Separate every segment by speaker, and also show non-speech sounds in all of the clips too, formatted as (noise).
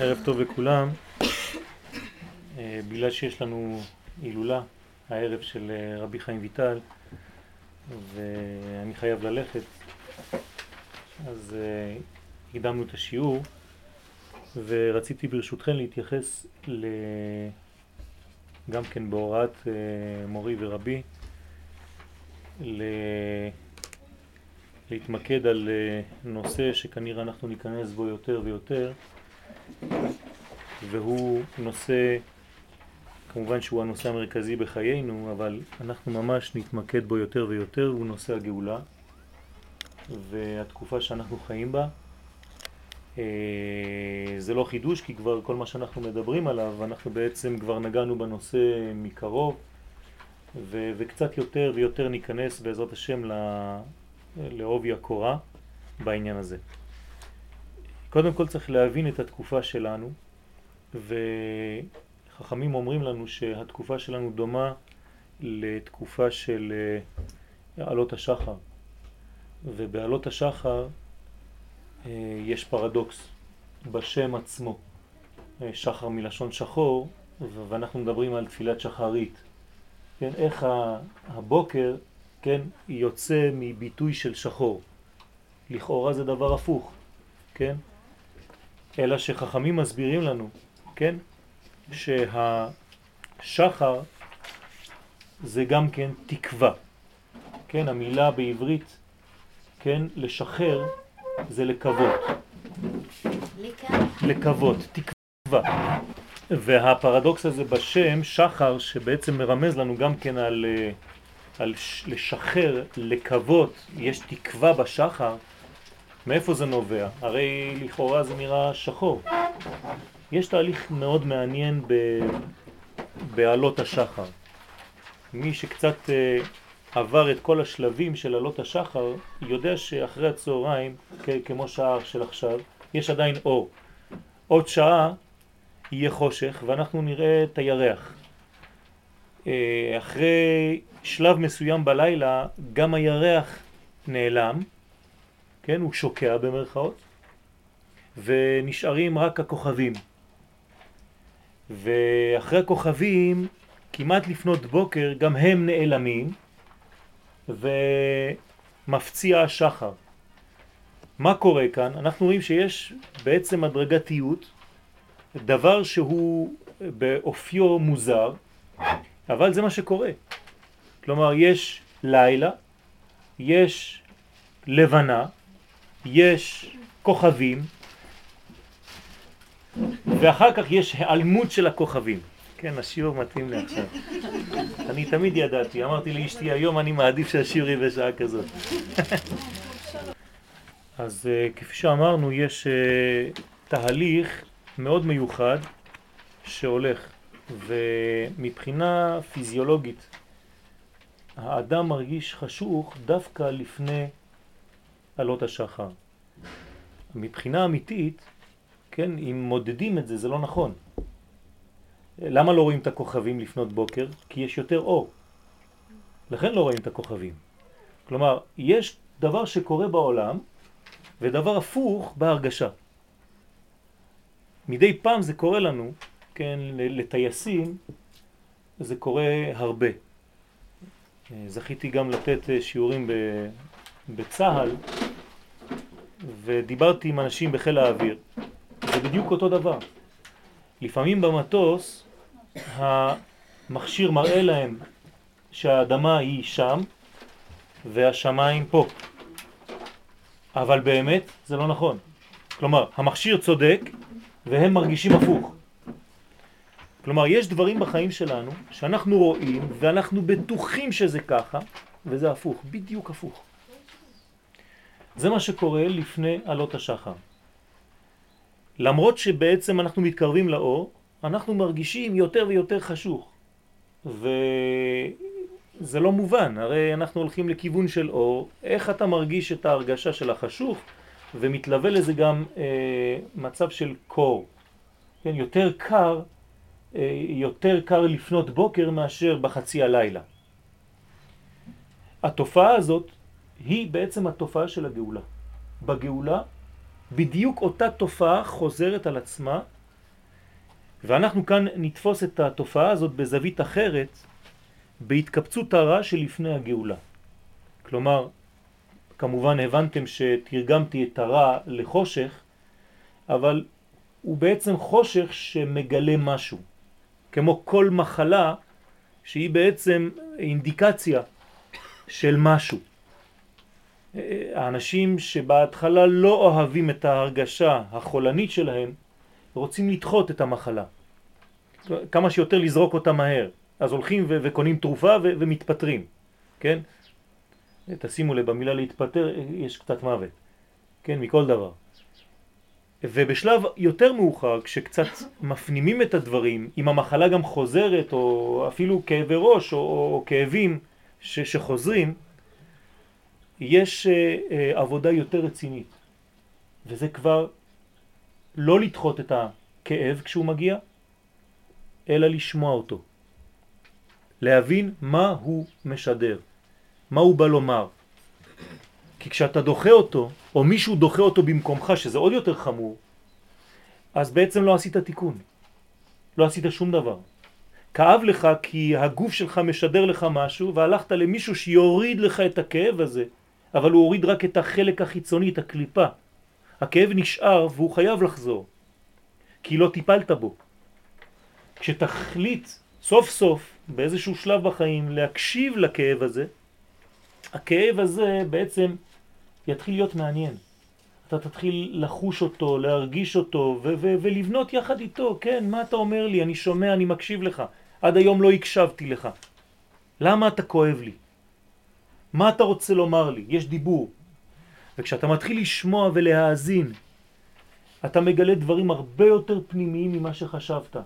Speaker 1: ערב טוב לכולם. אה, בגלל שיש לנו הילולה הערב של אה, רבי חיים ויטל ואני חייב ללכת, אז אה, הקדמנו את השיעור ורציתי ברשותכם להתייחס ל... גם כן בהוראת מורי ורבי ל... להתמקד על נושא שכנראה אנחנו ניכנס בו יותר ויותר והוא נושא, כמובן שהוא הנושא המרכזי בחיינו, אבל אנחנו ממש נתמקד בו יותר ויותר, הוא נושא הגאולה והתקופה שאנחנו חיים בה. אה, זה לא חידוש כי כבר כל מה שאנחנו מדברים עליו, אנחנו בעצם כבר נגענו בנושא מקרוב ו וקצת יותר ויותר ניכנס בעזרת השם לעובי הקורה בעניין הזה. קודם כל צריך להבין את התקופה שלנו, וחכמים אומרים לנו שהתקופה שלנו דומה לתקופה של אה, עלות השחר, ובעלות השחר אה, יש פרדוקס בשם עצמו, אה, שחר מלשון שחור, ואנחנו מדברים על תפילת שחרית. כן, איך הבוקר, כן, יוצא מביטוי של שחור. לכאורה זה דבר הפוך, כן? אלא שחכמים מסבירים לנו, כן, שהשחר זה גם כן תקווה, כן, המילה בעברית, כן, לשחרר זה לקוות. לקוות, תקווה. והפרדוקס הזה בשם, שחר, שבעצם מרמז לנו גם כן על, אה, על לשחרר, לקוות, יש תקווה בשחר, מאיפה זה נובע? הרי לכאורה זה נראה שחור. יש תהליך מאוד מעניין ב... בעלות השחר. מי שקצת uh, עבר את כל השלבים של עלות השחר, יודע שאחרי הצהריים, כמו שעה של עכשיו, יש עדיין אור. עוד שעה יהיה חושך ואנחנו נראה את הירח. Uh, אחרי שלב מסוים בלילה גם הירח נעלם, כן, הוא שוקע במרכאות, ונשארים רק הכוכבים. ואחרי הכוכבים, כמעט לפנות בוקר, גם הם נעלמים, ומפציע השחר. מה קורה כאן? אנחנו רואים שיש בעצם הדרגתיות, דבר שהוא באופיו מוזר, אבל זה מה שקורה. כלומר, יש לילה, יש לבנה, יש כוכבים, ואחר כך יש העלמות של הכוכבים. כן, השיעור מתאים לי עכשיו. (laughs) אני תמיד ידעתי, אמרתי לאשתי, היום אני מעדיף שהשיעור יהיה בשעה כזאת. (laughs) אז uh, כפי שאמרנו, יש uh, תהליך מאוד מיוחד שהולך, ומבחינה פיזיולוגית, האדם מרגיש חשוך דווקא לפני עלות השחר. מבחינה אמיתית, כן, אם מודדים את זה, זה לא נכון. למה לא רואים את הכוכבים לפנות בוקר? כי יש יותר אור. לכן לא רואים את הכוכבים. כלומר, יש דבר שקורה בעולם ודבר הפוך בהרגשה. מדי פעם זה קורה לנו, כן, לטייסים זה קורה הרבה. זכיתי גם לתת שיעורים בצהל ודיברתי עם אנשים בחיל האוויר, זה בדיוק אותו דבר. לפעמים במטוס המכשיר מראה להם שהאדמה היא שם והשמיים פה. אבל באמת זה לא נכון. כלומר, המכשיר צודק והם מרגישים הפוך. כלומר, יש דברים בחיים שלנו שאנחנו רואים ואנחנו בטוחים שזה ככה, וזה הפוך, בדיוק הפוך. זה מה שקורה לפני עלות השחר. למרות שבעצם אנחנו מתקרבים לאור, אנחנו מרגישים יותר ויותר חשוך. וזה לא מובן, הרי אנחנו הולכים לכיוון של אור, איך אתה מרגיש את ההרגשה של החשוך, ומתלווה לזה גם אה, מצב של קור. כן, יותר קר, אה, יותר קר לפנות בוקר מאשר בחצי הלילה. התופעה הזאת היא בעצם התופעה של הגאולה. בגאולה בדיוק אותה תופעה חוזרת על עצמה ואנחנו כאן נתפוס את התופעה הזאת בזווית אחרת, בהתקבצות הרע שלפני הגאולה. כלומר, כמובן הבנתם שתרגמתי את הרע לחושך, אבל הוא בעצם חושך שמגלה משהו, כמו כל מחלה שהיא בעצם אינדיקציה של משהו. האנשים שבהתחלה לא אוהבים את ההרגשה החולנית שלהם, רוצים לדחות את המחלה. כמה שיותר לזרוק אותה מהר. אז הולכים וקונים תרופה ומתפטרים, כן? תשימו לב, במילה להתפטר יש קצת מוות, כן? מכל דבר. ובשלב יותר מאוחר, כשקצת מפנימים את הדברים, אם המחלה גם חוזרת, או אפילו כאבי ראש, או, או כאבים ש, שחוזרים, יש אה, אה, עבודה יותר רצינית. וזה כבר לא לדחות את הכאב כשהוא מגיע, אלא לשמוע אותו. להבין מה הוא משדר, מה הוא בא לומר. כי כשאתה דוחה אותו, או מישהו דוחה אותו במקומך, שזה עוד יותר חמור, אז בעצם לא עשית תיקון. לא עשית שום דבר. כאב לך כי הגוף שלך משדר לך משהו, והלכת למישהו שיוריד לך את הכאב הזה, אבל הוא הוריד רק את החלק החיצוני, את הקליפה. הכאב נשאר והוא חייב לחזור, כי לא טיפלת בו. כשתחליט סוף סוף באיזשהו שלב בחיים להקשיב לכאב הזה, הכאב הזה בעצם יתחיל להיות מעניין. אתה תתחיל לחוש אותו, להרגיש אותו ולבנות יחד איתו, כן, מה אתה אומר לי? אני שומע, אני מקשיב לך. עד היום לא הקשבתי לך. למה אתה כואב לי? מה אתה רוצה לומר לי? יש דיבור. וכשאתה מתחיל לשמוע ולהאזין, אתה מגלה דברים הרבה יותר פנימיים ממה שחשבת.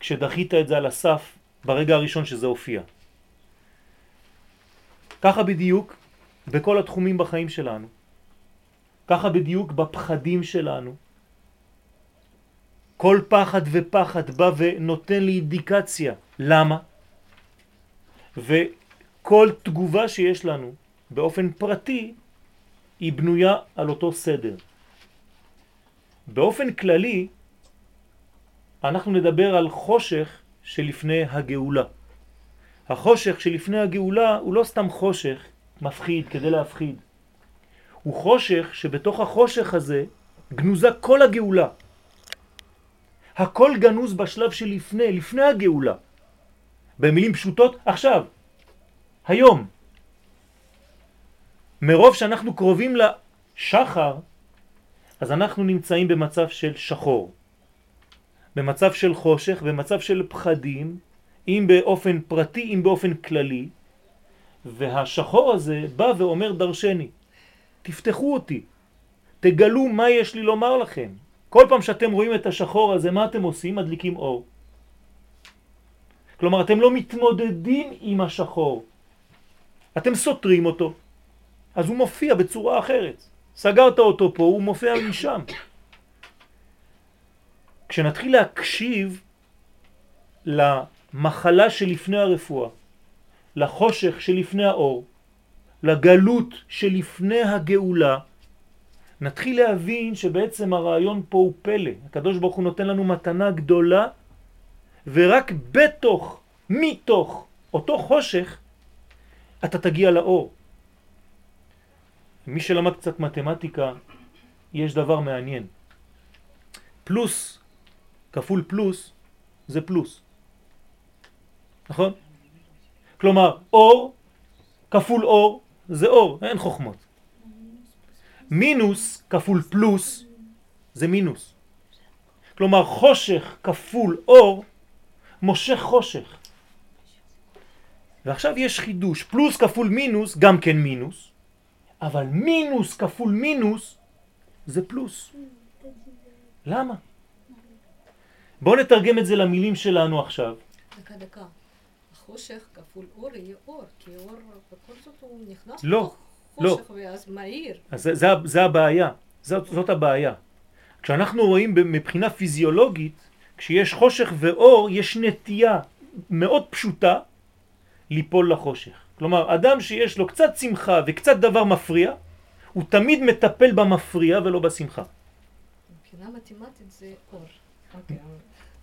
Speaker 1: כשדחית את זה על הסף ברגע הראשון שזה הופיע. ככה בדיוק בכל התחומים בחיים שלנו. ככה בדיוק בפחדים שלנו. כל פחד ופחד בא ונותן לי אינדיקציה. למה? וכל תגובה שיש לנו באופן פרטי היא בנויה על אותו סדר. באופן כללי אנחנו נדבר על חושך שלפני הגאולה. החושך שלפני הגאולה הוא לא סתם חושך מפחיד כדי להפחיד. הוא חושך שבתוך החושך הזה גנוזה כל הגאולה. הכל גנוז בשלב שלפני, לפני הגאולה. במילים פשוטות, עכשיו, היום. מרוב שאנחנו קרובים לשחר, אז אנחנו נמצאים במצב של שחור. במצב של חושך, במצב של פחדים, אם באופן פרטי, אם באופן כללי, והשחור הזה בא ואומר דרשני, תפתחו אותי, תגלו מה יש לי לומר לכם. כל פעם שאתם רואים את השחור הזה, מה אתם עושים? מדליקים אור. כלומר, אתם לא מתמודדים עם השחור, אתם סותרים אותו, אז הוא מופיע בצורה אחרת. סגרת אותו פה, הוא מופיע משם. כשנתחיל להקשיב למחלה שלפני הרפואה, לחושך שלפני האור, לגלות שלפני הגאולה, נתחיל להבין שבעצם הרעיון פה הוא פלא. הקדוש ברוך הוא נותן לנו מתנה גדולה, ורק בתוך, מתוך אותו חושך, אתה תגיע לאור. מי שלמד קצת מתמטיקה, יש דבר מעניין. פלוס כפול פלוס זה פלוס. נכון? כלומר, אור כפול אור זה אור, אין חוכמות. מינוס כפול פלוס זה מינוס. כלומר, חושך כפול אור מושך חושך. ועכשיו יש חידוש, פלוס כפול מינוס גם כן מינוס, אבל מינוס כפול מינוס זה פלוס. למה? בואו נתרגם את זה למילים שלנו עכשיו.
Speaker 2: דקה, דקה. החושך כפול אור יהיה אור, כי אור בכל זאת הוא נכנס
Speaker 1: לא, לא.
Speaker 2: ואז מהיר.
Speaker 1: אז זה, זה, זה הבעיה, זאת, זאת הבעיה. כשאנחנו רואים מבחינה פיזיולוגית, כשיש חושך ואור, יש נטייה מאוד פשוטה ליפול לחושך. כלומר, אדם שיש לו קצת שמחה וקצת דבר מפריע, הוא תמיד מטפל במפריע ולא בשמחה.
Speaker 2: מבחינה מתמטית זה אור. אוקיי,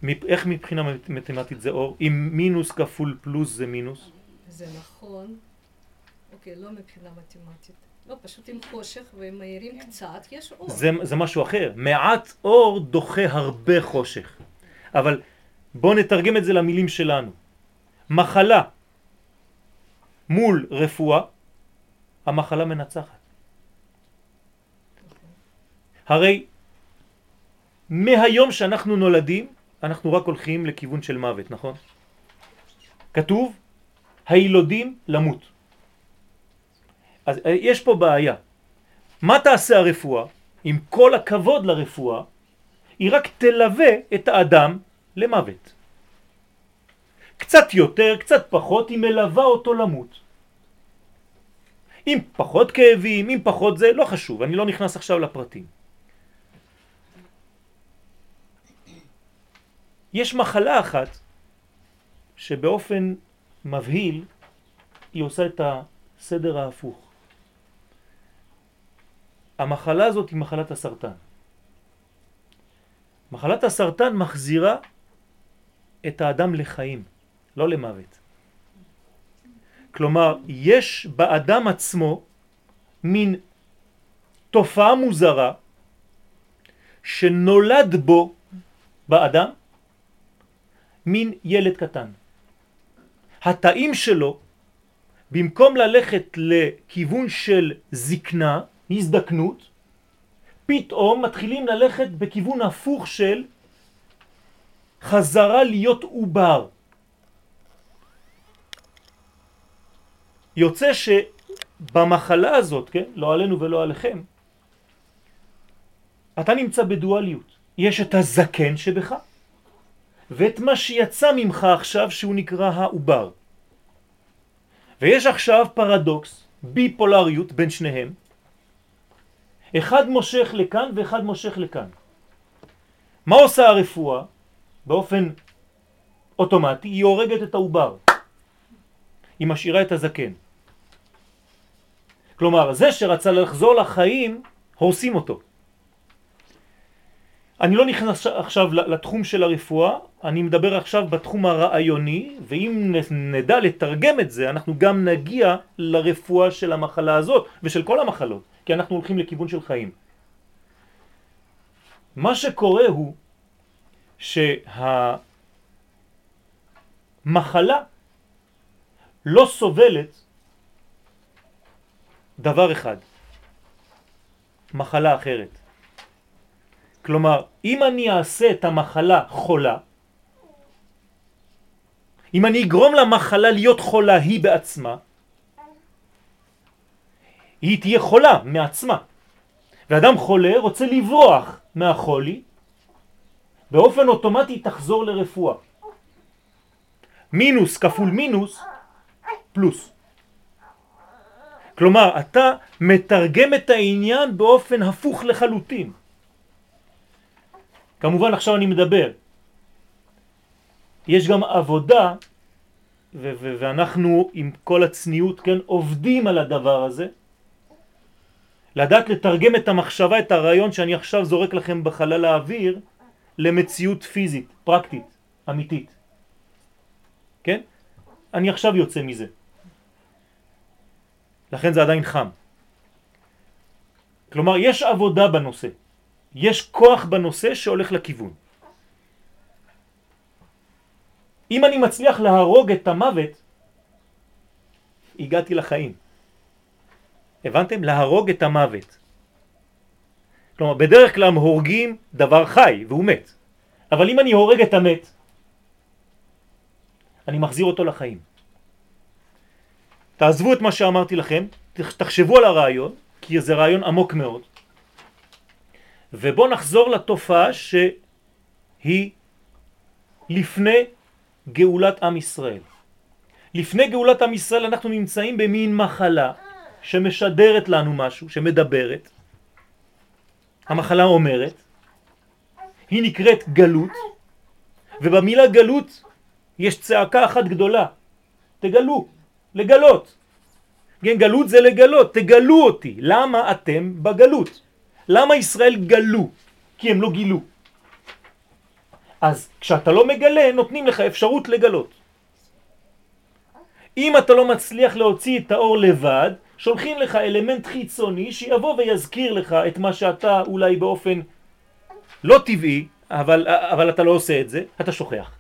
Speaker 1: מפ- איך מבחינה מת- מתמטית זה אור? אם מינוס כפול פלוס זה מינוס?
Speaker 2: זה נכון. אוקיי, לא מבחינה מתמטית. לא, פשוט עם חושך ועם מאירים קצת, יש אור.
Speaker 1: זה, זה משהו אחר. מעט אור דוחה הרבה חושך. אבל בואו נתרגם את זה למילים שלנו. מחלה מול רפואה, המחלה מנצחת. הרי מהיום שאנחנו נולדים, אנחנו רק הולכים לכיוון של מוות, נכון? כתוב, הילודים למות. אז אה, יש פה בעיה. מה תעשה הרפואה? עם כל הכבוד לרפואה, היא רק תלווה את האדם למוות. קצת יותר, קצת פחות, היא מלווה אותו למות. עם פחות כאבים, עם פחות זה, לא חשוב, אני לא נכנס עכשיו לפרטים. יש מחלה אחת שבאופן מבהיל היא עושה את הסדר ההפוך. המחלה הזאת היא מחלת הסרטן. מחלת הסרטן מחזירה את האדם לחיים, לא למוות. כלומר, יש באדם עצמו מין תופעה מוזרה שנולד בו, באדם, מין ילד קטן. התאים שלו, במקום ללכת לכיוון של זקנה, הזדקנות, פתאום מתחילים ללכת בכיוון הפוך של חזרה להיות עובר. יוצא שבמחלה הזאת, כן, לא עלינו ולא עליכם, אתה נמצא בדואליות. יש את הזקן שבך, ואת מה שיצא ממך עכשיו שהוא נקרא העובר. ויש עכשיו פרדוקס, ביפולריות בין שניהם, אחד מושך לכאן ואחד מושך לכאן. מה עושה הרפואה? באופן אוטומטי, היא הורגת את העובר. היא משאירה את הזקן. כלומר, זה שרצה לחזור לחיים, הורסים אותו. אני לא נכנס עכשיו לתחום של הרפואה, אני מדבר עכשיו בתחום הרעיוני, ואם נדע לתרגם את זה, אנחנו גם נגיע לרפואה של המחלה הזאת ושל כל המחלות, כי אנחנו הולכים לכיוון של חיים. מה שקורה הוא שהמחלה לא סובלת דבר אחד, מחלה אחרת. כלומר, אם אני אעשה את המחלה חולה, אם אני אגרום למחלה להיות חולה היא בעצמה, היא תהיה חולה מעצמה. ואדם חולה רוצה לברוח מהחולי, באופן אוטומטי תחזור לרפואה. מינוס כפול מינוס פלוס. כלומר, אתה מתרגם את העניין באופן הפוך לחלוטין. כמובן עכשיו אני מדבר. יש גם עבודה, ואנחנו עם כל הצניעות, כן, עובדים על הדבר הזה, לדעת לתרגם את המחשבה, את הרעיון שאני עכשיו זורק לכם בחלל האוויר, למציאות פיזית, פרקטית, אמיתית. כן? אני עכשיו יוצא מזה. לכן זה עדיין חם. כלומר, יש עבודה בנושא. יש כוח בנושא שהולך לכיוון. אם אני מצליח להרוג את המוות, הגעתי לחיים. הבנתם? להרוג את המוות. כלומר, בדרך כלל הורגים דבר חי והוא מת. אבל אם אני הורג את המת, אני מחזיר אותו לחיים. תעזבו את מה שאמרתי לכם, תחשבו על הרעיון, כי זה רעיון עמוק מאוד. ובואו נחזור לתופעה שהיא לפני גאולת עם ישראל. לפני גאולת עם ישראל אנחנו נמצאים במין מחלה שמשדרת לנו משהו, שמדברת. המחלה אומרת, היא נקראת גלות, ובמילה גלות יש צעקה אחת גדולה, תגלו, לגלות. כן, גלות זה לגלות, תגלו אותי. למה אתם בגלות? למה ישראל גלו? כי הם לא גילו. אז כשאתה לא מגלה, נותנים לך אפשרות לגלות. אם אתה לא מצליח להוציא את האור לבד, שולחים לך אלמנט חיצוני שיבוא ויזכיר לך את מה שאתה אולי באופן לא טבעי, אבל, אבל אתה לא עושה את זה, אתה שוכח.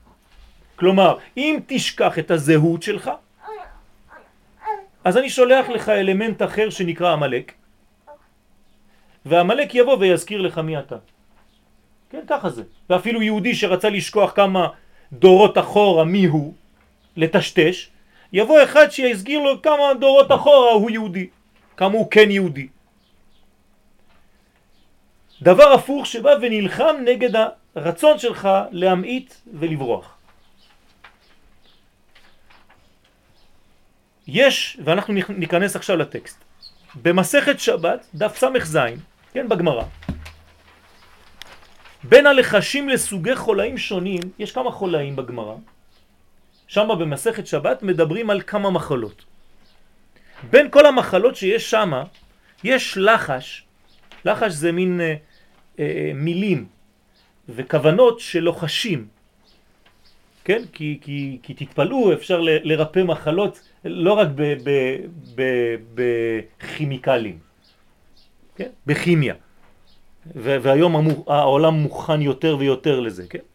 Speaker 1: כלומר, אם תשכח את הזהות שלך, אז אני שולח לך אלמנט אחר שנקרא המלאק, והמלאק יבוא ויזכיר לך מי אתה. כן, ככה זה. ואפילו יהודי שרצה לשכוח כמה דורות אחורה מי הוא, לטשטש, יבוא אחד שיסגיר לו כמה דורות אחורה הוא יהודי, כמה הוא כן יהודי. דבר הפוך שבא ונלחם נגד הרצון שלך להמעיט ולברוח. יש, ואנחנו ניכנס עכשיו לטקסט, במסכת שבת, דף ס"ז, כן, בגמרא, בין הלחשים לסוגי חולאים שונים, יש כמה חולאים בגמרא, שם במסכת שבת מדברים על כמה מחלות. בין כל המחלות שיש שם, יש לחש, לחש זה מין אה, אה, מילים וכוונות שלוחשים, כן? כי, כי, כי תתפלאו, אפשר לרפא מחלות לא רק בכימיקלים, כן? בכימיה. והיום העולם מוכן יותר ויותר לזה, כן?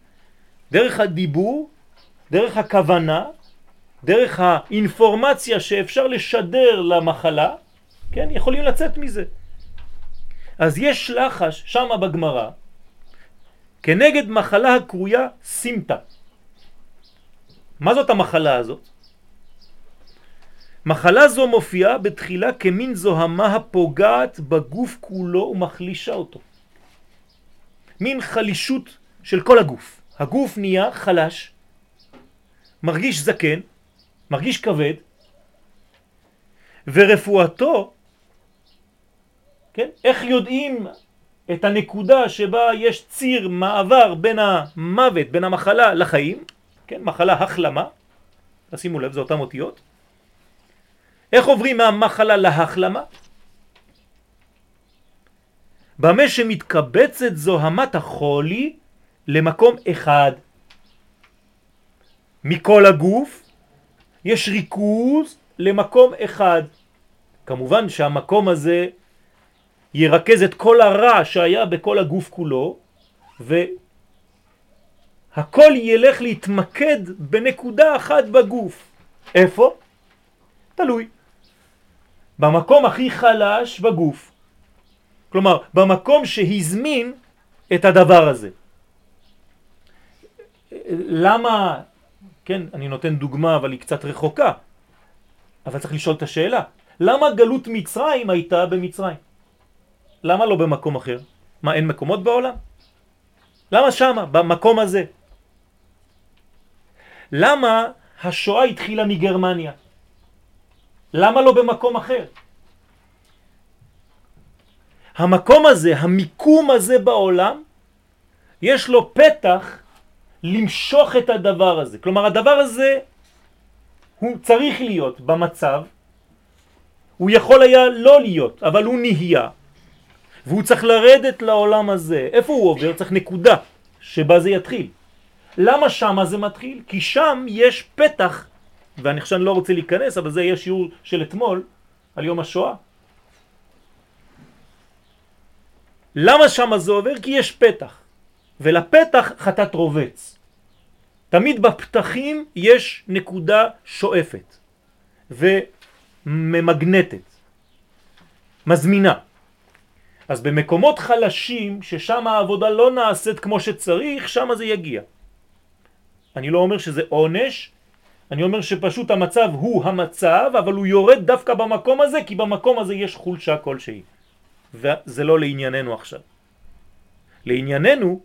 Speaker 1: דרך הדיבור דרך הכוונה, דרך האינפורמציה שאפשר לשדר למחלה, כן, יכולים לצאת מזה. אז יש לחש שם בגמרא כנגד מחלה הקרויה סימטה. מה זאת המחלה הזאת? מחלה זו מופיעה בתחילה כמין זוהמה הפוגעת בגוף כולו ומחלישה אותו. מין חלישות של כל הגוף. הגוף נהיה חלש, מרגיש זקן, מרגיש כבד, ורפואתו, כן? איך יודעים את הנקודה שבה יש ציר מעבר בין המוות, בין המחלה לחיים, כן? מחלה החלמה, תשימו לב, זה אותם אותיות. איך עוברים מהמחלה להחלמה? במה שמתקבצת זוהמת החולי למקום אחד. מכל הגוף יש ריכוז למקום אחד. כמובן שהמקום הזה ירכז את כל הרע שהיה בכל הגוף כולו והכל ילך להתמקד בנקודה אחת בגוף. איפה? תלוי. במקום הכי חלש בגוף. כלומר, במקום שהזמין את הדבר הזה. למה כן, אני נותן דוגמה אבל היא קצת רחוקה, אבל צריך לשאול את השאלה, למה גלות מצרים הייתה במצרים? למה לא במקום אחר? מה, אין מקומות בעולם? למה שמה, במקום הזה? למה השואה התחילה מגרמניה? למה לא במקום אחר? המקום הזה, המיקום הזה בעולם, יש לו פתח למשוך את הדבר הזה. כלומר, הדבר הזה הוא צריך להיות במצב, הוא יכול היה לא להיות, אבל הוא נהיה, והוא צריך לרדת לעולם הזה. איפה הוא עובר? צריך נקודה שבה זה יתחיל. למה שם זה מתחיל? כי שם יש פתח, ואני שאני לא רוצה להיכנס, אבל זה יהיה שיעור של אתמול, על יום השואה. למה שם זה עובר? כי יש פתח. ולפתח חטאת רובץ. תמיד בפתחים יש נקודה שואפת וממגנטת, מזמינה. אז במקומות חלשים, ששם העבודה לא נעשית כמו שצריך, שם זה יגיע. אני לא אומר שזה עונש, אני אומר שפשוט המצב הוא המצב, אבל הוא יורד דווקא במקום הזה, כי במקום הזה יש חולשה כלשהי. וזה לא לענייננו עכשיו. לענייננו,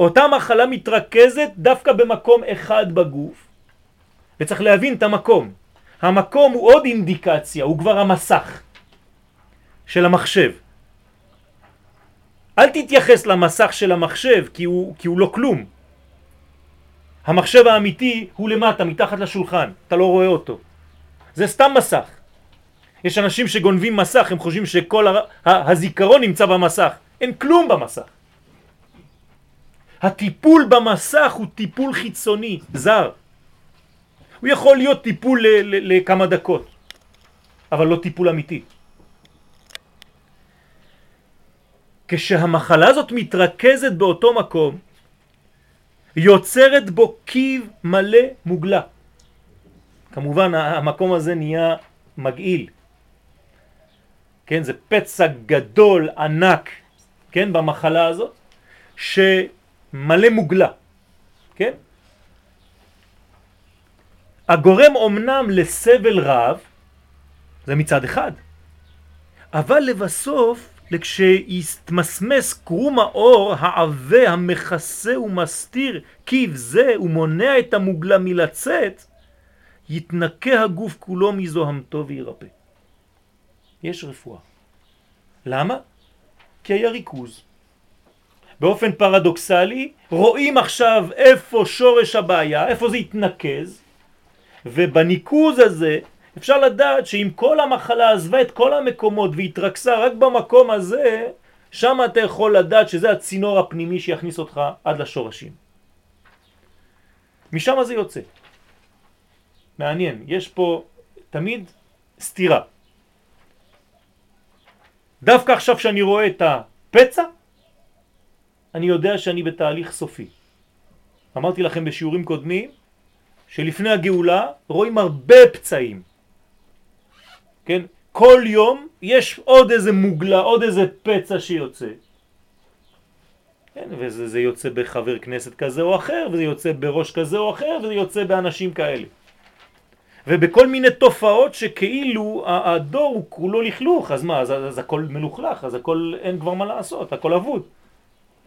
Speaker 1: אותה מחלה מתרכזת דווקא במקום אחד בגוף, וצריך להבין את המקום. המקום הוא עוד אינדיקציה, הוא כבר המסך של המחשב. אל תתייחס למסך של המחשב כי הוא, כי הוא לא כלום. המחשב האמיתי הוא למטה, מתחת לשולחן, אתה לא רואה אותו. זה סתם מסך. יש אנשים שגונבים מסך, הם חושבים שכל הזיכרון נמצא במסך. אין כלום במסך. הטיפול במסך הוא טיפול חיצוני, זר. הוא יכול להיות טיפול לכמה דקות, אבל לא טיפול אמיתי. כשהמחלה הזאת מתרכזת באותו מקום, יוצרת בו קיב מלא מוגלה. כמובן המקום הזה נהיה מגעיל. כן, זה פצע גדול, ענק, כן, במחלה הזאת, שמלא מוגלה, כן? הגורם אומנם לסבל רב, זה מצד אחד, אבל לבסוף לכשיתמסמס קרום האור העווה המכסה ומסתיר כיב זה ומונע את המוגלה מלצאת, יתנקה הגוף כולו מזוהמתו וירפא. יש רפואה. למה? כי היה ריכוז. באופן פרדוקסלי רואים עכשיו איפה שורש הבעיה, איפה זה יתנקז, ובניקוז הזה אפשר לדעת שאם כל המחלה עזבה את כל המקומות והתרכסה רק במקום הזה, שם אתה יכול לדעת שזה הצינור הפנימי שיכניס אותך עד לשורשים. משם זה יוצא. מעניין, יש פה תמיד סתירה. דווקא עכשיו שאני רואה את הפצע, אני יודע שאני בתהליך סופי. אמרתי לכם בשיעורים קודמים שלפני הגאולה רואים הרבה פצעים. כן? כל יום יש עוד איזה מוגלה, עוד איזה פצע שיוצא. כן? וזה יוצא בחבר כנסת כזה או אחר, וזה יוצא בראש כזה או אחר, וזה יוצא באנשים כאלה. ובכל מיני תופעות שכאילו הדור הוא כולו לכלוך, אז מה, אז, אז הכל מלוכלך, אז הכל אין כבר מה לעשות, הכל אבוד.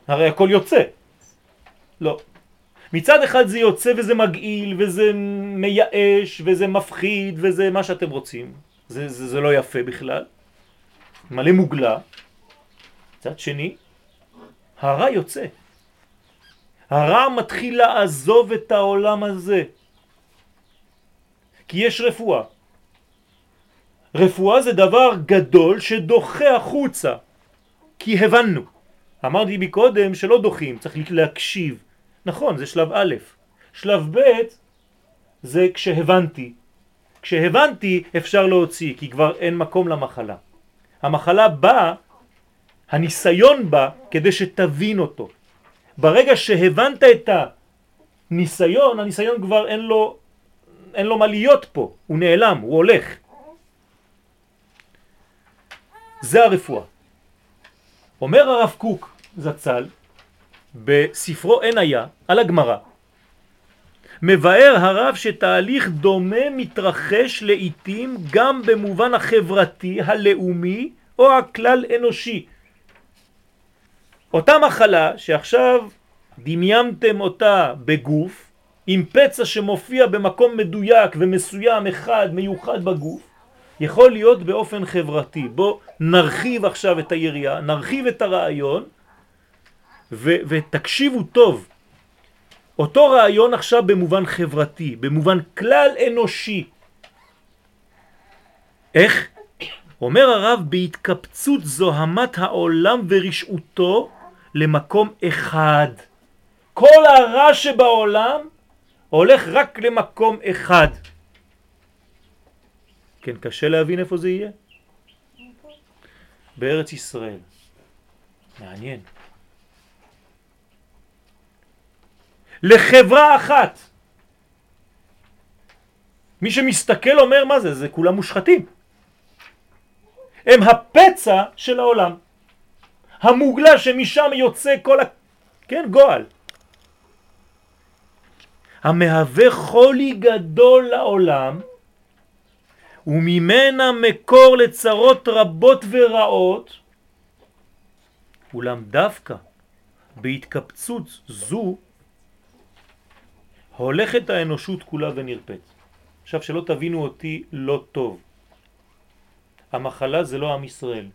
Speaker 1: הרי הכל יוצא. לא. מצד אחד זה יוצא וזה מגעיל וזה מייאש וזה מפחיד וזה מה שאתם רוצים. זה, זה, זה לא יפה בכלל. מלא מוגלה. מצד שני, הרע יוצא. הרע מתחיל לעזוב את העולם הזה. כי יש רפואה. רפואה זה דבר גדול שדוחה החוצה, כי הבנו. אמרתי מקודם שלא דוחים, צריך להקשיב. נכון, זה שלב א'. שלב ב' זה כשהבנתי. כשהבנתי אפשר להוציא, כי כבר אין מקום למחלה. המחלה באה, הניסיון בא כדי שתבין אותו. ברגע שהבנת את הניסיון, הניסיון כבר אין לו אין לו מה להיות פה, הוא נעלם, הוא הולך. זה הרפואה. אומר הרב קוק זצ"ל בספרו אין היה על הגמרא מבאר הרב שתהליך דומה מתרחש לעתים גם במובן החברתי, הלאומי או הכלל אנושי. אותה מחלה שעכשיו דמיינתם אותה בגוף עם פצע שמופיע במקום מדויק ומסוים אחד מיוחד בגוף, יכול להיות באופן חברתי. בוא נרחיב עכשיו את היריעה, נרחיב את הרעיון ותקשיבו טוב. אותו רעיון עכשיו במובן חברתי, במובן כלל אנושי. איך? אומר הרב בהתקפצות זוהמת העולם ורשעותו למקום אחד. כל הרע שבעולם הולך רק למקום אחד. כן, קשה להבין איפה זה יהיה? בארץ ישראל. מעניין. לחברה אחת. מי שמסתכל אומר מה זה? זה כולם מושחתים. הם הפצע של העולם. המוגלה שמשם יוצא כל ה... כן, גועל. המהווה חולי גדול לעולם וממנה מקור לצרות רבות ורעות אולם דווקא בהתקפצות זו הולכת האנושות כולה ונרפאת. עכשיו שלא תבינו אותי לא טוב. המחלה זה לא עם ישראל.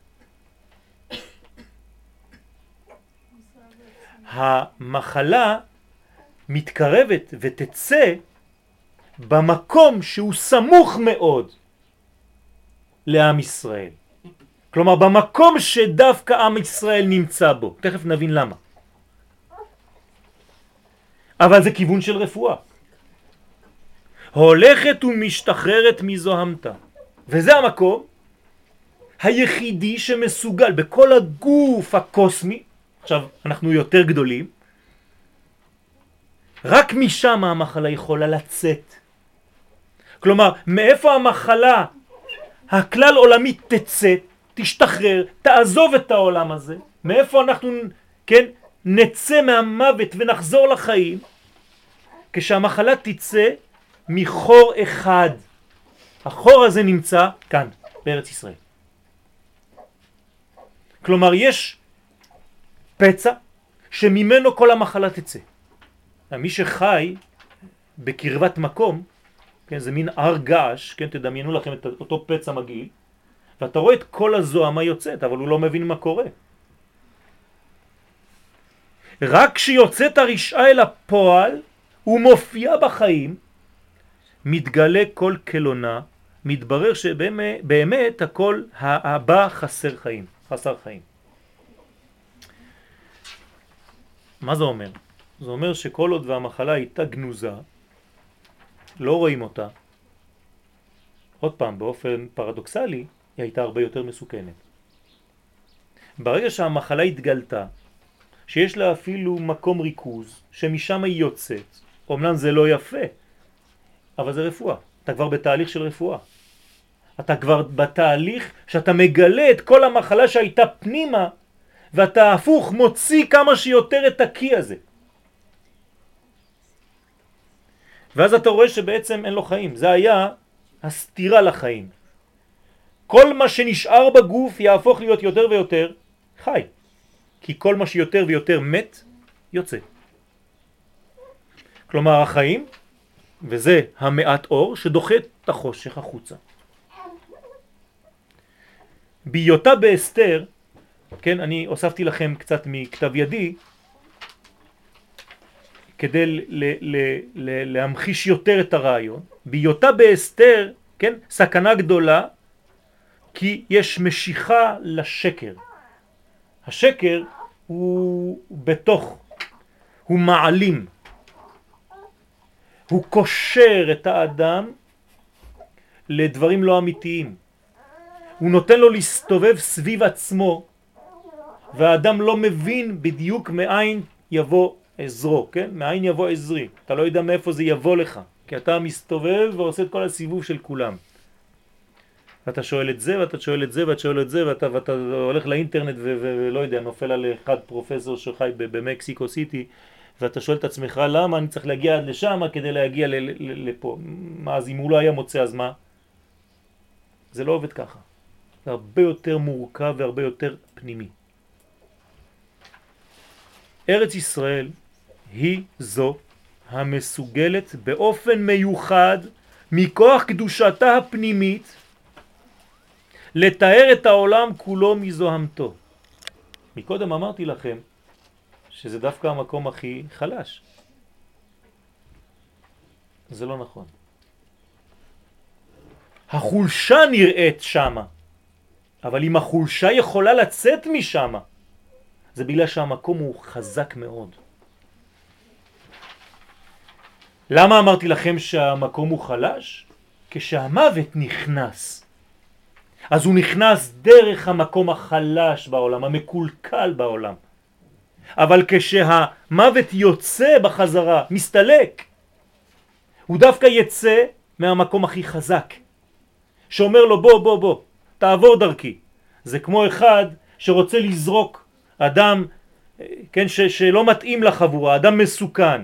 Speaker 1: המחלה מתקרבת ותצא במקום שהוא סמוך מאוד לעם ישראל. כלומר במקום שדווקא עם ישראל נמצא בו. תכף נבין למה. אבל זה כיוון של רפואה. הולכת ומשתחררת מזוהמתה. וזה המקום היחידי שמסוגל בכל הגוף הקוסמי, עכשיו אנחנו יותר גדולים, רק משם המחלה יכולה לצאת. כלומר, מאיפה המחלה הכלל עולמית תצא, תשתחרר, תעזוב את העולם הזה, מאיפה אנחנו, כן, נצא מהמוות ונחזור לחיים, כשהמחלה תצא מחור אחד. החור הזה נמצא כאן, בארץ ישראל. כלומר, יש פצע שממנו כל המחלה תצא. מי שחי בקרבת מקום, כן, זה מין הר געש, כן, תדמיינו לכם את אותו פצע מגעיל, ואתה רואה את כל הזוהמה יוצאת, אבל הוא לא מבין מה קורה. רק כשיוצאת הרשעה אל הפועל, הוא מופיע בחיים, מתגלה כל כלונה, מתברר שבאמת הכל הבא חסר חיים, חסר חיים. מה זה אומר? זה אומר שכל עוד והמחלה הייתה גנוזה, לא רואים אותה, עוד פעם, באופן פרדוקסלי, היא הייתה הרבה יותר מסוכנת. ברגע שהמחלה התגלתה, שיש לה אפילו מקום ריכוז, שמשם היא יוצאת, אומנם זה לא יפה, אבל זה רפואה. אתה כבר בתהליך של רפואה. אתה כבר בתהליך שאתה מגלה את כל המחלה שהייתה פנימה, ואתה הפוך מוציא כמה שיותר את הקי הזה. ואז אתה רואה שבעצם אין לו חיים. זה היה הסתירה לחיים. כל מה שנשאר בגוף יהפוך להיות יותר ויותר חי. כי כל מה שיותר ויותר מת יוצא. כלומר החיים, וזה המעט אור שדוחה את החושך החוצה. בהיותה באסתר, כן, אני הוספתי לכם קצת מכתב ידי, כדי ל- ל- ל- להמחיש יותר את הרעיון. בהיותה באסתר, כן, סכנה גדולה, כי יש משיכה לשקר. השקר הוא בתוך, הוא מעלים, הוא קושר את האדם לדברים לא אמיתיים. הוא נותן לו להסתובב סביב עצמו, והאדם לא מבין בדיוק מאין יבוא עזרו, כן? מאין יבוא עזרי. אתה לא יודע מאיפה זה יבוא לך, כי אתה מסתובב ועושה את כל הסיבוב של כולם. ואתה שואל את זה, ואתה שואל את זה, ואתה שואל את זה, ואתה, ואתה הולך לאינטרנט ולא יודע, נופל על אחד פרופסור שחי במקסיקו סיטי, ואתה שואל את עצמך למה אני צריך להגיע עד לשם כדי להגיע לפה. מה, אז אם הוא לא היה מוצא, אז מה? זה לא עובד ככה. זה הרבה יותר מורכב והרבה יותר פנימי. ארץ ישראל היא זו המסוגלת באופן מיוחד מכוח קדושתה הפנימית לתאר את העולם כולו מזוהמתו. מקודם אמרתי לכם שזה דווקא המקום הכי חלש. זה לא נכון. החולשה נראית שמה, אבל אם החולשה יכולה לצאת משמה, זה בגלל שהמקום הוא חזק מאוד. למה אמרתי לכם שהמקום הוא חלש? כשהמוות נכנס. אז הוא נכנס דרך המקום החלש בעולם, המקולקל בעולם. אבל כשהמוות יוצא בחזרה, מסתלק, הוא דווקא יצא מהמקום הכי חזק, שאומר לו בוא בוא בוא, תעבור דרכי. זה כמו אחד שרוצה לזרוק אדם, כן, ש, שלא מתאים לחבורה, אדם מסוכן.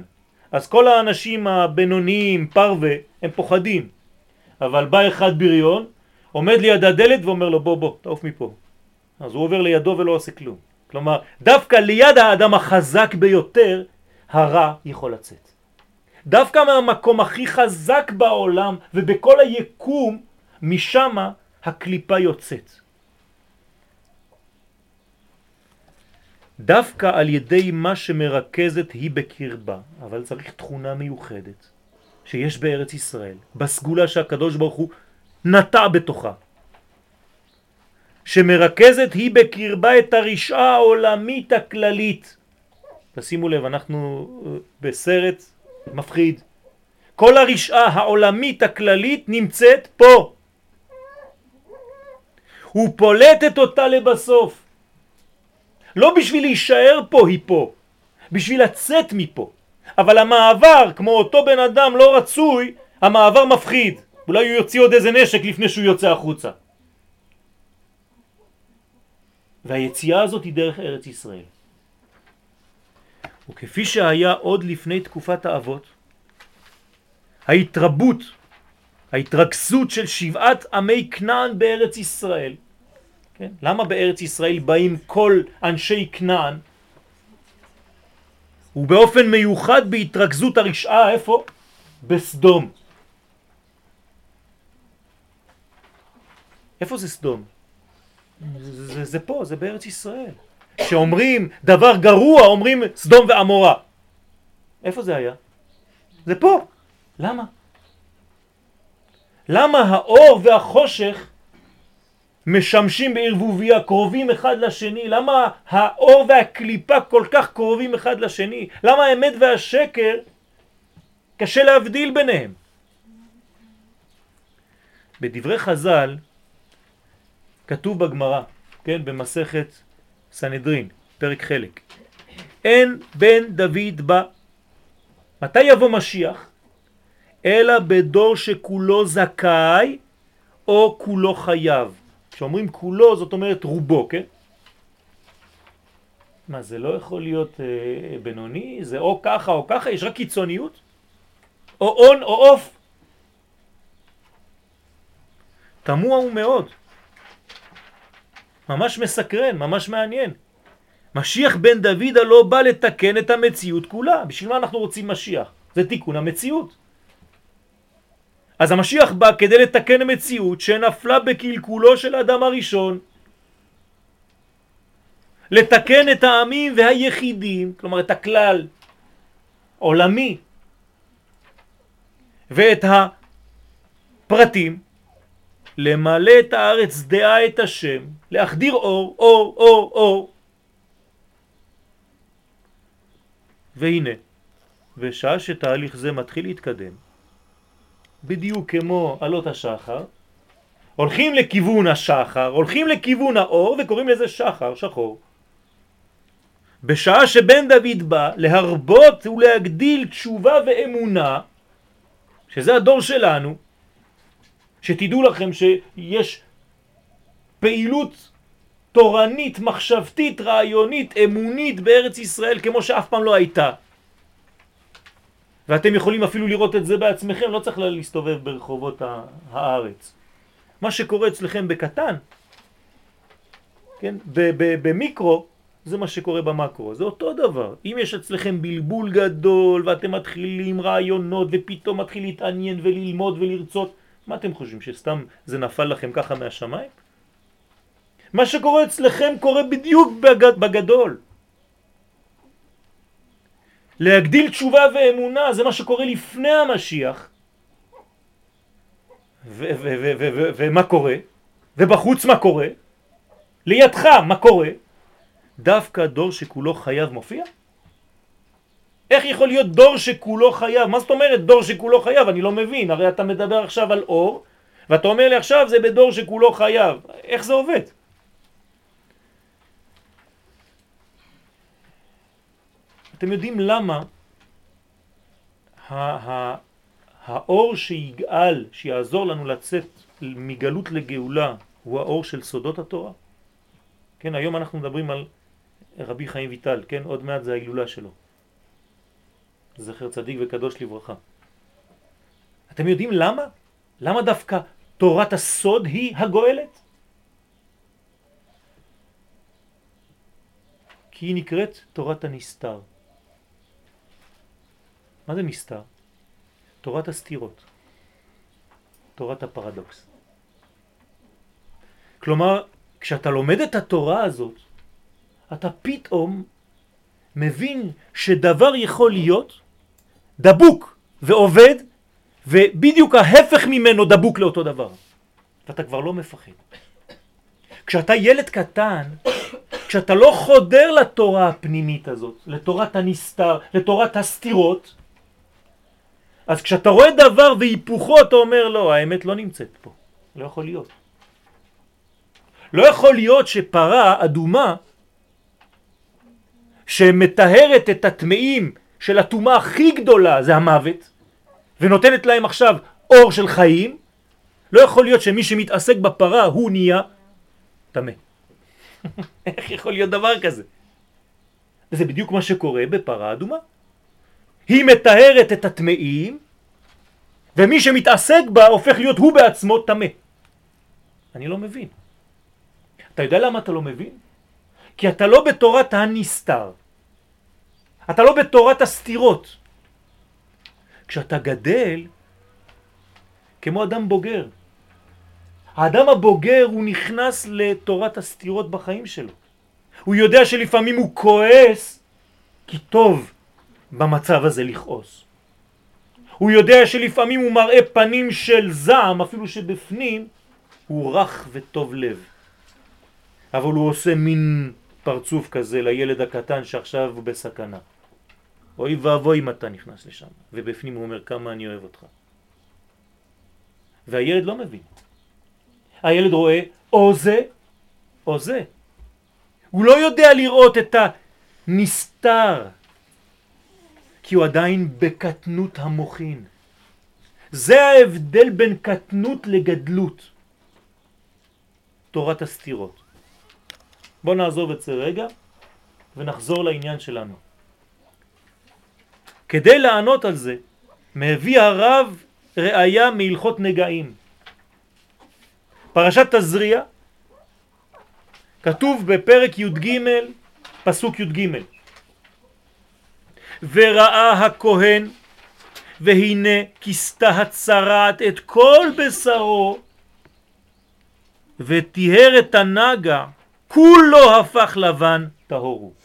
Speaker 1: אז כל האנשים הבינוניים, פרווה, הם פוחדים. אבל בא אחד בריון, עומד ליד הדלת ואומר לו בוא בוא, תעוף מפה. אז הוא עובר לידו ולא עושה כלום. כלומר, דווקא ליד האדם החזק ביותר, הרע יכול לצאת. דווקא מהמקום הכי חזק בעולם ובכל היקום, משם הקליפה יוצאת. דווקא על ידי מה שמרכזת היא בקרבה, אבל צריך תכונה מיוחדת שיש בארץ ישראל, בסגולה שהקדוש ברוך הוא נטע בתוכה, שמרכזת היא בקרבה את הרשעה העולמית הכללית. תשימו לב, אנחנו אה, בסרט מפחיד. כל הרשעה העולמית הכללית נמצאת פה. הוא פולטת אותה לבסוף. לא בשביל להישאר פה היא פה, בשביל לצאת מפה. אבל המעבר, כמו אותו בן אדם לא רצוי, המעבר מפחיד. אולי הוא יוציא עוד איזה נשק לפני שהוא יוצא החוצה. והיציאה הזאת היא דרך ארץ ישראל. וכפי שהיה עוד לפני תקופת האבות, ההתרבות, ההתרכסות של שבעת עמי כנען בארץ ישראל. כן? למה בארץ ישראל באים כל אנשי כנען? ובאופן מיוחד בהתרכזות הרשעה, איפה? בסדום. איפה זה סדום? זה, זה, זה פה, זה בארץ ישראל. כשאומרים דבר גרוע, אומרים סדום ועמורה. איפה זה היה? זה פה. למה? למה האור והחושך משמשים בערבוביה, קרובים אחד לשני? למה האור והקליפה כל כך קרובים אחד לשני? למה האמת והשקר קשה להבדיל ביניהם? בדברי חז"ל כתוב בגמרא, כן, במסכת סנהדרין, פרק חלק, אין בן דוד בא. מתי יבוא משיח? אלא בדור שכולו זכאי או כולו חייב. כשאומרים כולו זאת אומרת רובו, כן? מה זה לא יכול להיות אה, בינוני? זה או ככה או ככה? יש רק קיצוניות? או און או אוף? תמוה הוא מאוד. ממש מסקרן, ממש מעניין. משיח בן דוד הלא בא לתקן את המציאות כולה. בשביל מה אנחנו רוצים משיח? זה תיקון המציאות. אז המשיח בא כדי לתקן מציאות שנפלה בקלקולו של אדם הראשון. לתקן את העמים והיחידים, כלומר את הכלל עולמי, ואת הפרטים, למלא את הארץ דעה את השם, להחדיר אור, אור, אור, אור. והנה, ושעה שתהליך זה מתחיל להתקדם, בדיוק כמו עלות השחר, הולכים לכיוון השחר, הולכים לכיוון האור וקוראים לזה שחר, שחור. בשעה שבן דוד בא להרבות ולהגדיל תשובה ואמונה, שזה הדור שלנו, שתדעו לכם שיש פעילות תורנית, מחשבתית, רעיונית, אמונית בארץ ישראל כמו שאף פעם לא הייתה. ואתם יכולים אפילו לראות את זה בעצמכם, לא צריך להסתובב ברחובות הארץ. מה שקורה אצלכם בקטן, כן, במיקרו, זה מה שקורה במקרו, זה אותו דבר. אם יש אצלכם בלבול גדול ואתם מתחילים רעיונות ופתאום מתחיל להתעניין וללמוד ולרצות, מה אתם חושבים, שסתם זה נפל לכם ככה מהשמיים? מה שקורה אצלכם קורה בדיוק בגד, בגדול. להגדיל תשובה ואמונה זה מה שקורה לפני המשיח. ומה קורה? ובחוץ מה קורה? לידך מה קורה? דווקא דור שכולו חייב מופיע? איך יכול להיות דור שכולו חייב? מה זאת אומרת דור שכולו חייב? אני לא מבין, הרי אתה מדבר עכשיו על אור, ואתה אומר לי עכשיו זה בדור שכולו חייב. איך זה עובד? אתם יודעים למה האור שיגאל, שיעזור לנו לצאת מגלות לגאולה, הוא האור של סודות התורה? כן, היום אנחנו מדברים על רבי חיים ויטל, כן, עוד מעט זה ההילולה שלו. זכר צדיק וקדוש לברכה. אתם יודעים למה? למה דווקא תורת הסוד היא הגואלת? כי היא נקראת תורת הנסתר. מה זה נסתר? תורת הסתירות, תורת הפרדוקס. כלומר, כשאתה לומד את התורה הזאת, אתה פתאום מבין שדבר יכול להיות דבוק ועובד, ובדיוק ההפך ממנו דבוק לאותו דבר. ואתה כבר לא מפחד. כשאתה ילד קטן, כשאתה לא חודר לתורה הפנימית הזאת, לתורת הנסתר, לתורת הסתירות, אז כשאתה רואה דבר והיפוכו אתה אומר לא, האמת לא נמצאת פה, לא יכול להיות. לא יכול להיות שפרה אדומה שמטהרת את הטמאים של הטומאה הכי גדולה, זה המוות, ונותנת להם עכשיו אור של חיים, לא יכול להיות שמי שמתעסק בפרה הוא נהיה טמא. (laughs) איך יכול להיות דבר כזה? וזה בדיוק מה שקורה בפרה אדומה. היא מטהרת את הטמאים, ומי שמתעסק בה הופך להיות הוא בעצמו טמא. אני לא מבין. אתה יודע למה אתה לא מבין? כי אתה לא בתורת הנסתר. אתה לא בתורת הסתירות. כשאתה גדל, כמו אדם בוגר, האדם הבוגר הוא נכנס לתורת הסתירות בחיים שלו. הוא יודע שלפעמים הוא כועס כי טוב במצב הזה לכעוס. הוא יודע שלפעמים הוא מראה פנים של זעם, אפילו שבפנים הוא רך וטוב לב. אבל הוא עושה מין פרצוף כזה לילד הקטן שעכשיו הוא בסכנה. אוי ואבוי אם אתה נכנס לשם, ובפנים הוא אומר כמה אני אוהב אותך. והילד לא מבין. הילד רואה או זה או זה. הוא לא יודע לראות את הנסתר, כי הוא עדיין בקטנות המוחין. זה ההבדל בין קטנות לגדלות. תורת הסתירות. בואו נעזוב את זה רגע ונחזור לעניין שלנו. כדי לענות על זה, מביא הרב ראיה מהלכות נגעים. פרשת תזריע, כתוב בפרק י"ג, פסוק י"ג: וראה הכהן והנה כיסתה הצרעת את כל בשרו וטיהר את הנגע כולו הפך לבן טהור הוא.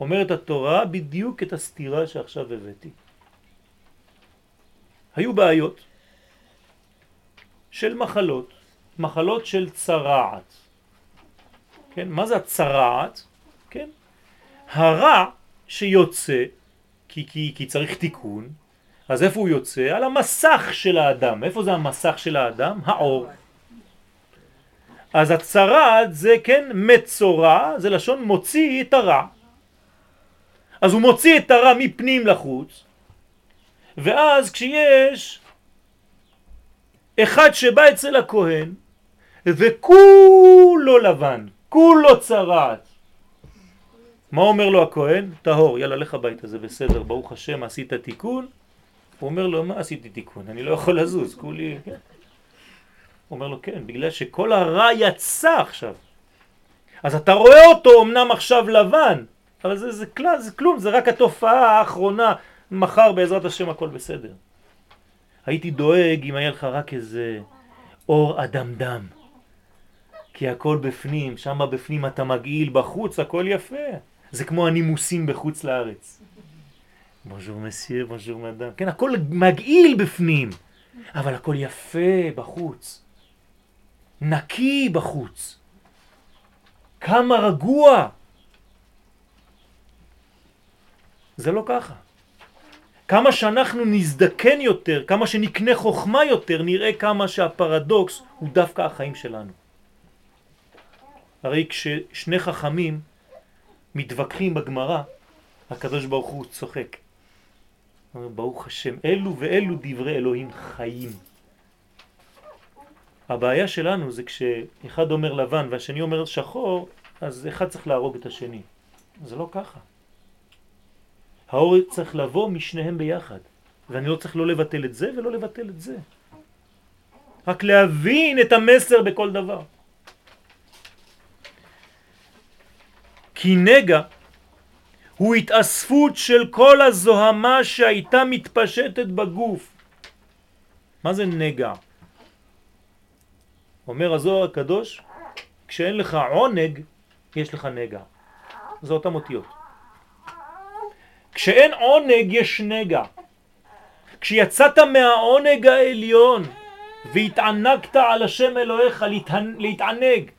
Speaker 1: אומרת התורה בדיוק את הסתירה שעכשיו הבאתי. היו בעיות של מחלות, מחלות של צרעת. כן, מה זה הצרעת? כן, הרע שיוצא, כי, כי, כי צריך תיקון, אז איפה הוא יוצא? על המסך של האדם. איפה זה המסך של האדם? האור. אז הצרעת זה כן מצורע, זה לשון מוציא את הרע. אז הוא מוציא את הרע מפנים לחוץ, ואז כשיש אחד שבא אצל הכהן וכולו לבן, כולו צרעת, מה אומר לו הכהן? טהור, יאללה לך הביתה, זה בסדר, ברוך השם, עשית תיקון? הוא אומר לו, מה עשיתי תיקון? אני לא יכול לזוז, כולי... הוא אומר לו, כן, בגלל שכל הרע יצא עכשיו. אז אתה רואה אותו אמנם עכשיו לבן, אבל זה, זה, כלל, זה כלום, זה רק התופעה האחרונה, מחר בעזרת השם הכל בסדר. הייתי דואג אם היה לך רק איזה אור אדם דם. כי הכל בפנים, שם בפנים אתה מגעיל, בחוץ הכל יפה. זה כמו הנימוסים בחוץ לארץ. בונז'ור מסייר, בונז'ור מאדם. כן, הכל מגעיל בפנים, אבל הכל יפה בחוץ. נקי בחוץ. כמה רגוע. זה לא ככה. כמה שאנחנו נזדקן יותר, כמה שנקנה חוכמה יותר, נראה כמה שהפרדוקס הוא דווקא החיים שלנו. הרי כששני חכמים מתווכחים בגמרא, הקדוש ברוך הוא צוחק. ברוך השם, אלו ואלו דברי אלוהים חיים. הבעיה שלנו זה כשאחד אומר לבן והשני אומר שחור, אז אחד צריך להרוג את השני. זה לא ככה. האור צריך לבוא משניהם ביחד, ואני לא צריך לא לבטל את זה ולא לבטל את זה. רק להבין את המסר בכל דבר. כי נגע הוא התאספות של כל הזוהמה שהייתה מתפשטת בגוף. מה זה נגע? אומר הזוהר הקדוש, כשאין לך עונג, יש לך נגע. זה אותם אותיות. כשאין עונג יש נגע. כשיצאת מהעונג העליון והתענגת על השם אלוהיך להתענג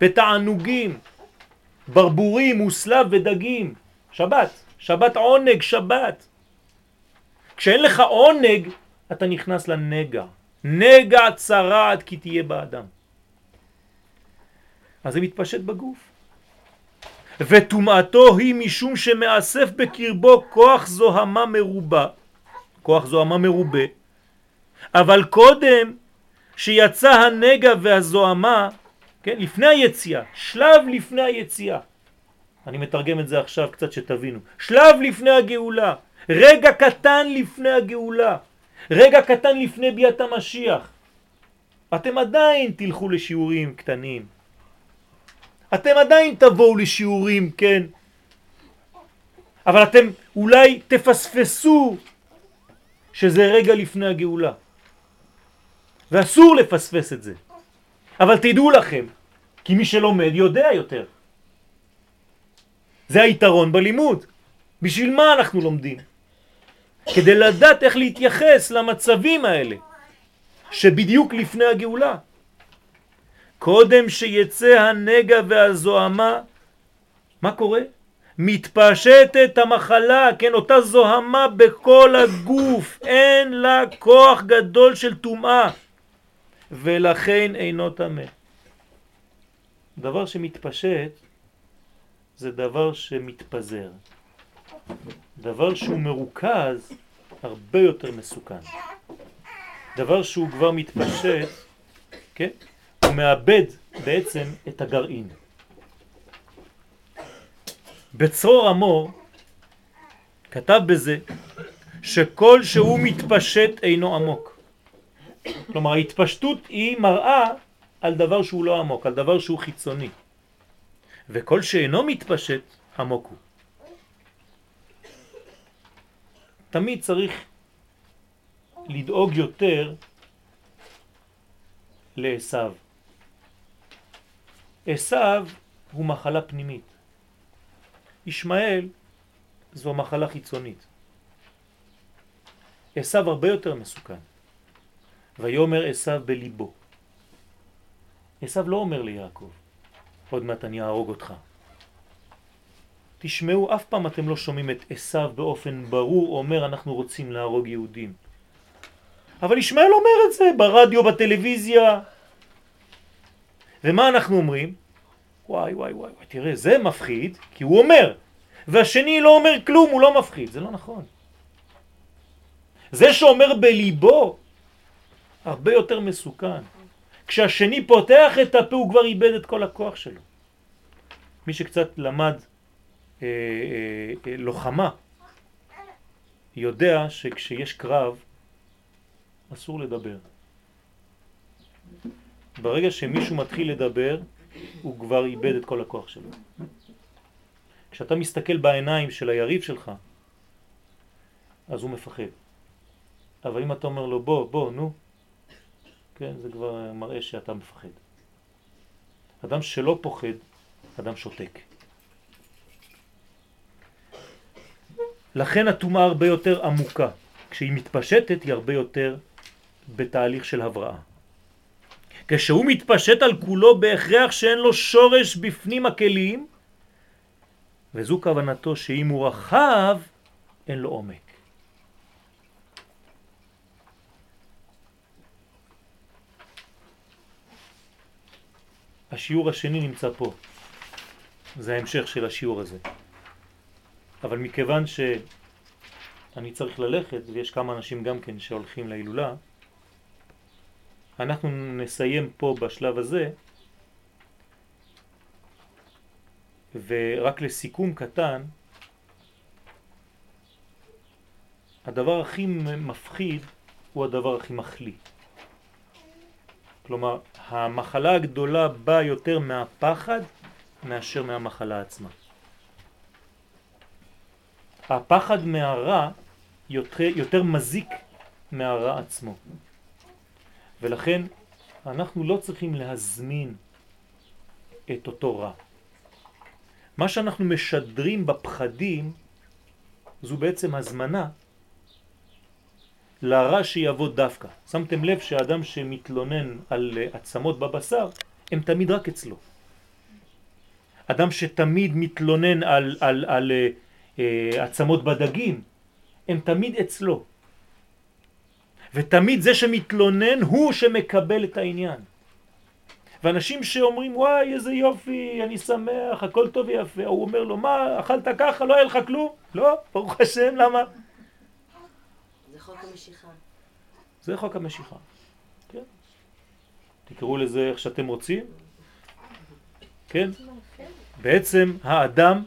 Speaker 1: בתענוגים ברבורים, מוסלב ודגים. שבת, שבת עונג, שבת. כשאין לך עונג, אתה נכנס לנגע. נגע צרעת כי תהיה באדם. אז זה מתפשט בגוף. וטומאתו היא משום שמאסף בקרבו כוח זוהמה מרובה, כוח זוהמה מרובה, אבל קודם שיצא הנגע והזוהמה, כן, לפני היציאה, שלב לפני היציאה. אני מתרגם את זה עכשיו קצת שתבינו. שלב לפני הגאולה, רגע קטן לפני הגאולה, רגע קטן לפני ביאת המשיח. אתם עדיין תלכו לשיעורים קטנים. אתם עדיין תבואו לשיעורים, כן? אבל אתם אולי תפספסו שזה רגע לפני הגאולה. ואסור לפספס את זה. אבל תדעו לכם, כי מי שלומד יודע יותר. זה היתרון בלימוד. בשביל מה אנחנו לומדים? כדי לדעת איך להתייחס למצבים האלה, שבדיוק לפני הגאולה. קודם שיצא הנגע והזוהמה, מה קורה? מתפשטת המחלה, כן, אותה זוהמה בכל הגוף, אין לה כוח גדול של טומאה, ולכן אינו טמא. דבר שמתפשט זה דבר שמתפזר. דבר שהוא מרוכז הרבה יותר מסוכן. דבר שהוא כבר מתפשט, כן? הוא מאבד בעצם את הגרעין. בצרור המור כתב בזה שכל שהוא מתפשט אינו עמוק. כלומר ההתפשטות היא מראה על דבר שהוא לא עמוק, על דבר שהוא חיצוני. וכל שאינו מתפשט עמוק הוא. תמיד צריך לדאוג יותר לעשו. עשו הוא מחלה פנימית. ישמעאל זו מחלה חיצונית. עשו הרבה יותר מסוכן. ויאמר עשו בליבו. עשו לא אומר ליעקב, עוד מעט אני אהרוג אותך. תשמעו, אף פעם אתם לא שומעים את עשו באופן ברור אומר אנחנו רוצים להרוג יהודים. אבל ישמעאל אומר את זה ברדיו, בטלוויזיה. ומה אנחנו אומרים? וואי וואי וואי, תראה, זה מפחיד, כי הוא אומר, והשני לא אומר כלום, הוא לא מפחיד. זה לא נכון. זה שאומר בליבו, הרבה יותר מסוכן. כשהשני פותח את הפה הוא כבר איבד את כל הכוח שלו. מי שקצת למד אה, אה, אה, לוחמה יודע שכשיש קרב אסור לדבר. ברגע שמישהו מתחיל לדבר הוא כבר איבד את כל הכוח שלו. כשאתה מסתכל בעיניים של היריב שלך אז הוא מפחד. אבל אם אתה אומר לו בוא, בוא, נו, כן, זה כבר מראה שאתה מפחד. אדם שלא פוחד, אדם שותק. לכן הטומאה הרבה יותר עמוקה. כשהיא מתפשטת היא הרבה יותר בתהליך של הבראה. כשהוא מתפשט על כולו בהכרח שאין לו שורש בפנים הכלים, וזו כוונתו שאם הוא רחב, אין לו עומק. השיעור השני נמצא פה. זה ההמשך של השיעור הזה. אבל מכיוון שאני צריך ללכת, ויש כמה אנשים גם כן שהולכים להילולה, אנחנו נסיים פה בשלב הזה, ורק לסיכום קטן, הדבר הכי מפחיד הוא הדבר הכי מחלי. כלומר, המחלה הגדולה באה יותר מהפחד מאשר מהמחלה עצמה. הפחד מהרע יותר, יותר מזיק מהרע עצמו. ולכן אנחנו לא צריכים להזמין את אותו רע. מה שאנחנו משדרים בפחדים זו בעצם הזמנה לרע שיבוא דווקא. שמתם לב שהאדם שמתלונן על עצמות בבשר הם תמיד רק אצלו. אדם שתמיד מתלונן על, על, על אה, אה, עצמות בדגים, הם תמיד אצלו. ותמיד זה שמתלונן הוא שמקבל את העניין. ואנשים שאומרים וואי איזה יופי, אני שמח, הכל טוב ויפה, הוא אומר לו מה, אכלת ככה, לא היה לך כלום? לא, ברוך השם, למה?
Speaker 3: זה חוק המשיכה.
Speaker 1: זה חוק המשיכה. כן. תקראו לזה איך שאתם רוצים. כן? בעצם האדם,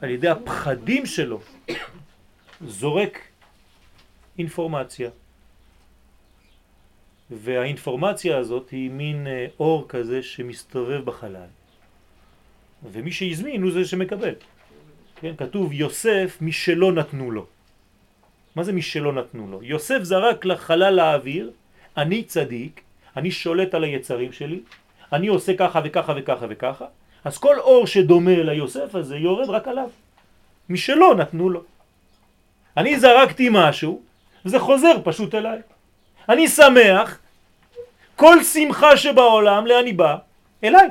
Speaker 1: על ידי הפחדים שלו, זורק אינפורמציה. והאינפורמציה הזאת היא מין אה, אור כזה שמסתובב בחלל. ומי שהזמין הוא זה שמקבל. כן? כתוב יוסף מי שלא נתנו לו. מה זה מי שלא נתנו לו? יוסף זרק לחלל האוויר, אני צדיק, אני שולט על היצרים שלי, אני עושה ככה וככה וככה וככה, אז כל אור שדומה ליוסף הזה יורד רק עליו. מי שלא נתנו לו. אני זרקתי משהו, וזה חוזר פשוט אליי. אני שמח, כל שמחה שבעולם, לאן היא באה? אליי.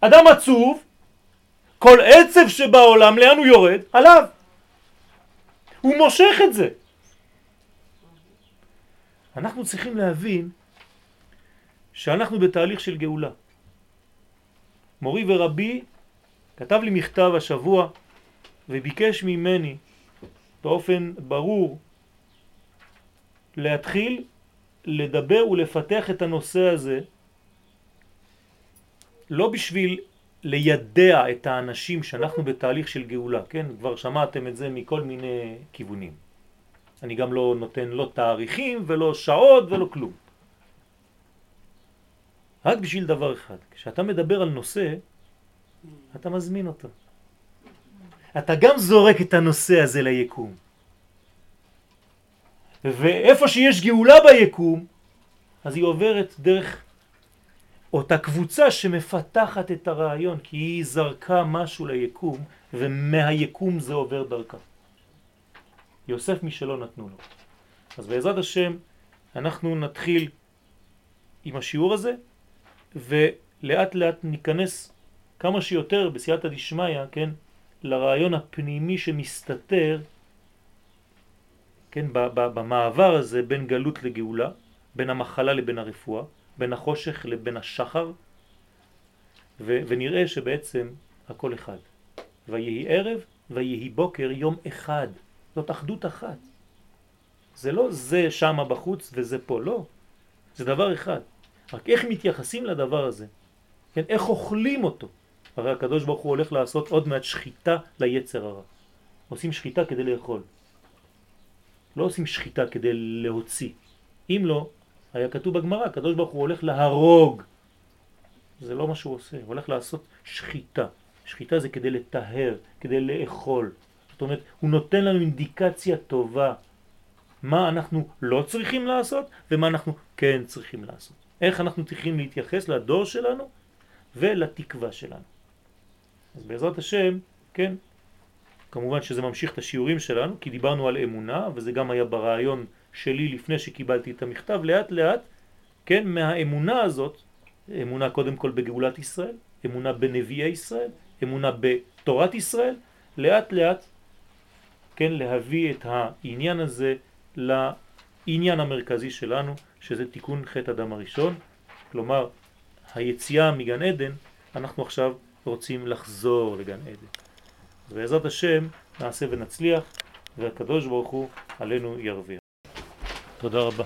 Speaker 1: אדם עצוב, כל עצב שבעולם, לאן הוא יורד? עליו. הוא מושך את זה. אנחנו צריכים להבין שאנחנו בתהליך של גאולה. מורי ורבי כתב לי מכתב השבוע וביקש ממני באופן ברור להתחיל לדבר ולפתח את הנושא הזה לא בשביל לידע את האנשים שאנחנו בתהליך של גאולה, כן? כבר שמעתם את זה מכל מיני כיוונים. אני גם לא נותן לא תאריכים ולא שעות ולא כלום. רק בשביל דבר אחד, כשאתה מדבר על נושא, אתה מזמין אותו. אתה גם זורק את הנושא הזה ליקום. ואיפה שיש גאולה ביקום, אז היא עוברת דרך אותה קבוצה שמפתחת את הרעיון, כי היא זרקה משהו ליקום, ומהיקום זה עובר דרכה. יוסף מי שלא נתנו לו. אז בעזרת השם אנחנו נתחיל עם השיעור הזה, ולאט לאט ניכנס כמה שיותר בסייעתא דשמיא, כן, לרעיון הפנימי שמסתתר, כן, במעבר הזה בין גלות לגאולה, בין המחלה לבין הרפואה, בין החושך לבין השחר, ו- ונראה שבעצם הכל אחד. ויהי ערב ויהי בוקר יום אחד. זאת אחדות אחת. זה לא זה שמה בחוץ וזה פה, לא. זה דבר אחד. רק איך מתייחסים לדבר הזה? כן, איך אוכלים אותו? הרי הקדוש ברוך הוא הולך לעשות עוד מעט שחיטה ליצר הרע. עושים שחיטה כדי לאכול. לא עושים שחיטה כדי להוציא. אם לא, היה כתוב בגמרא, הקדוש ברוך הוא הולך להרוג. זה לא מה שהוא עושה, הוא הולך לעשות שחיטה. שחיטה זה כדי לטהר, כדי לאכול. זאת אומרת, הוא נותן לנו אינדיקציה טובה מה אנחנו לא צריכים לעשות ומה אנחנו כן צריכים לעשות. איך אנחנו צריכים להתייחס לדור שלנו ולתקווה שלנו. אז בעזרת השם, כן, כמובן שזה ממשיך את השיעורים שלנו, כי דיברנו על אמונה, וזה גם היה ברעיון שלי לפני שקיבלתי את המכתב, לאט לאט, כן, מהאמונה הזאת, אמונה קודם כל בגאולת ישראל, אמונה בנביאי ישראל, אמונה בתורת ישראל, לאט לאט, כן, להביא את העניין הזה לעניין המרכזי שלנו, שזה תיקון חטא אדם הראשון, כלומר היציאה מגן עדן, אנחנו עכשיו רוצים לחזור לגן עדן. בעזרת השם נעשה ונצליח, והקדוש ברוך הוא עלינו ירוויח. תודה רבה.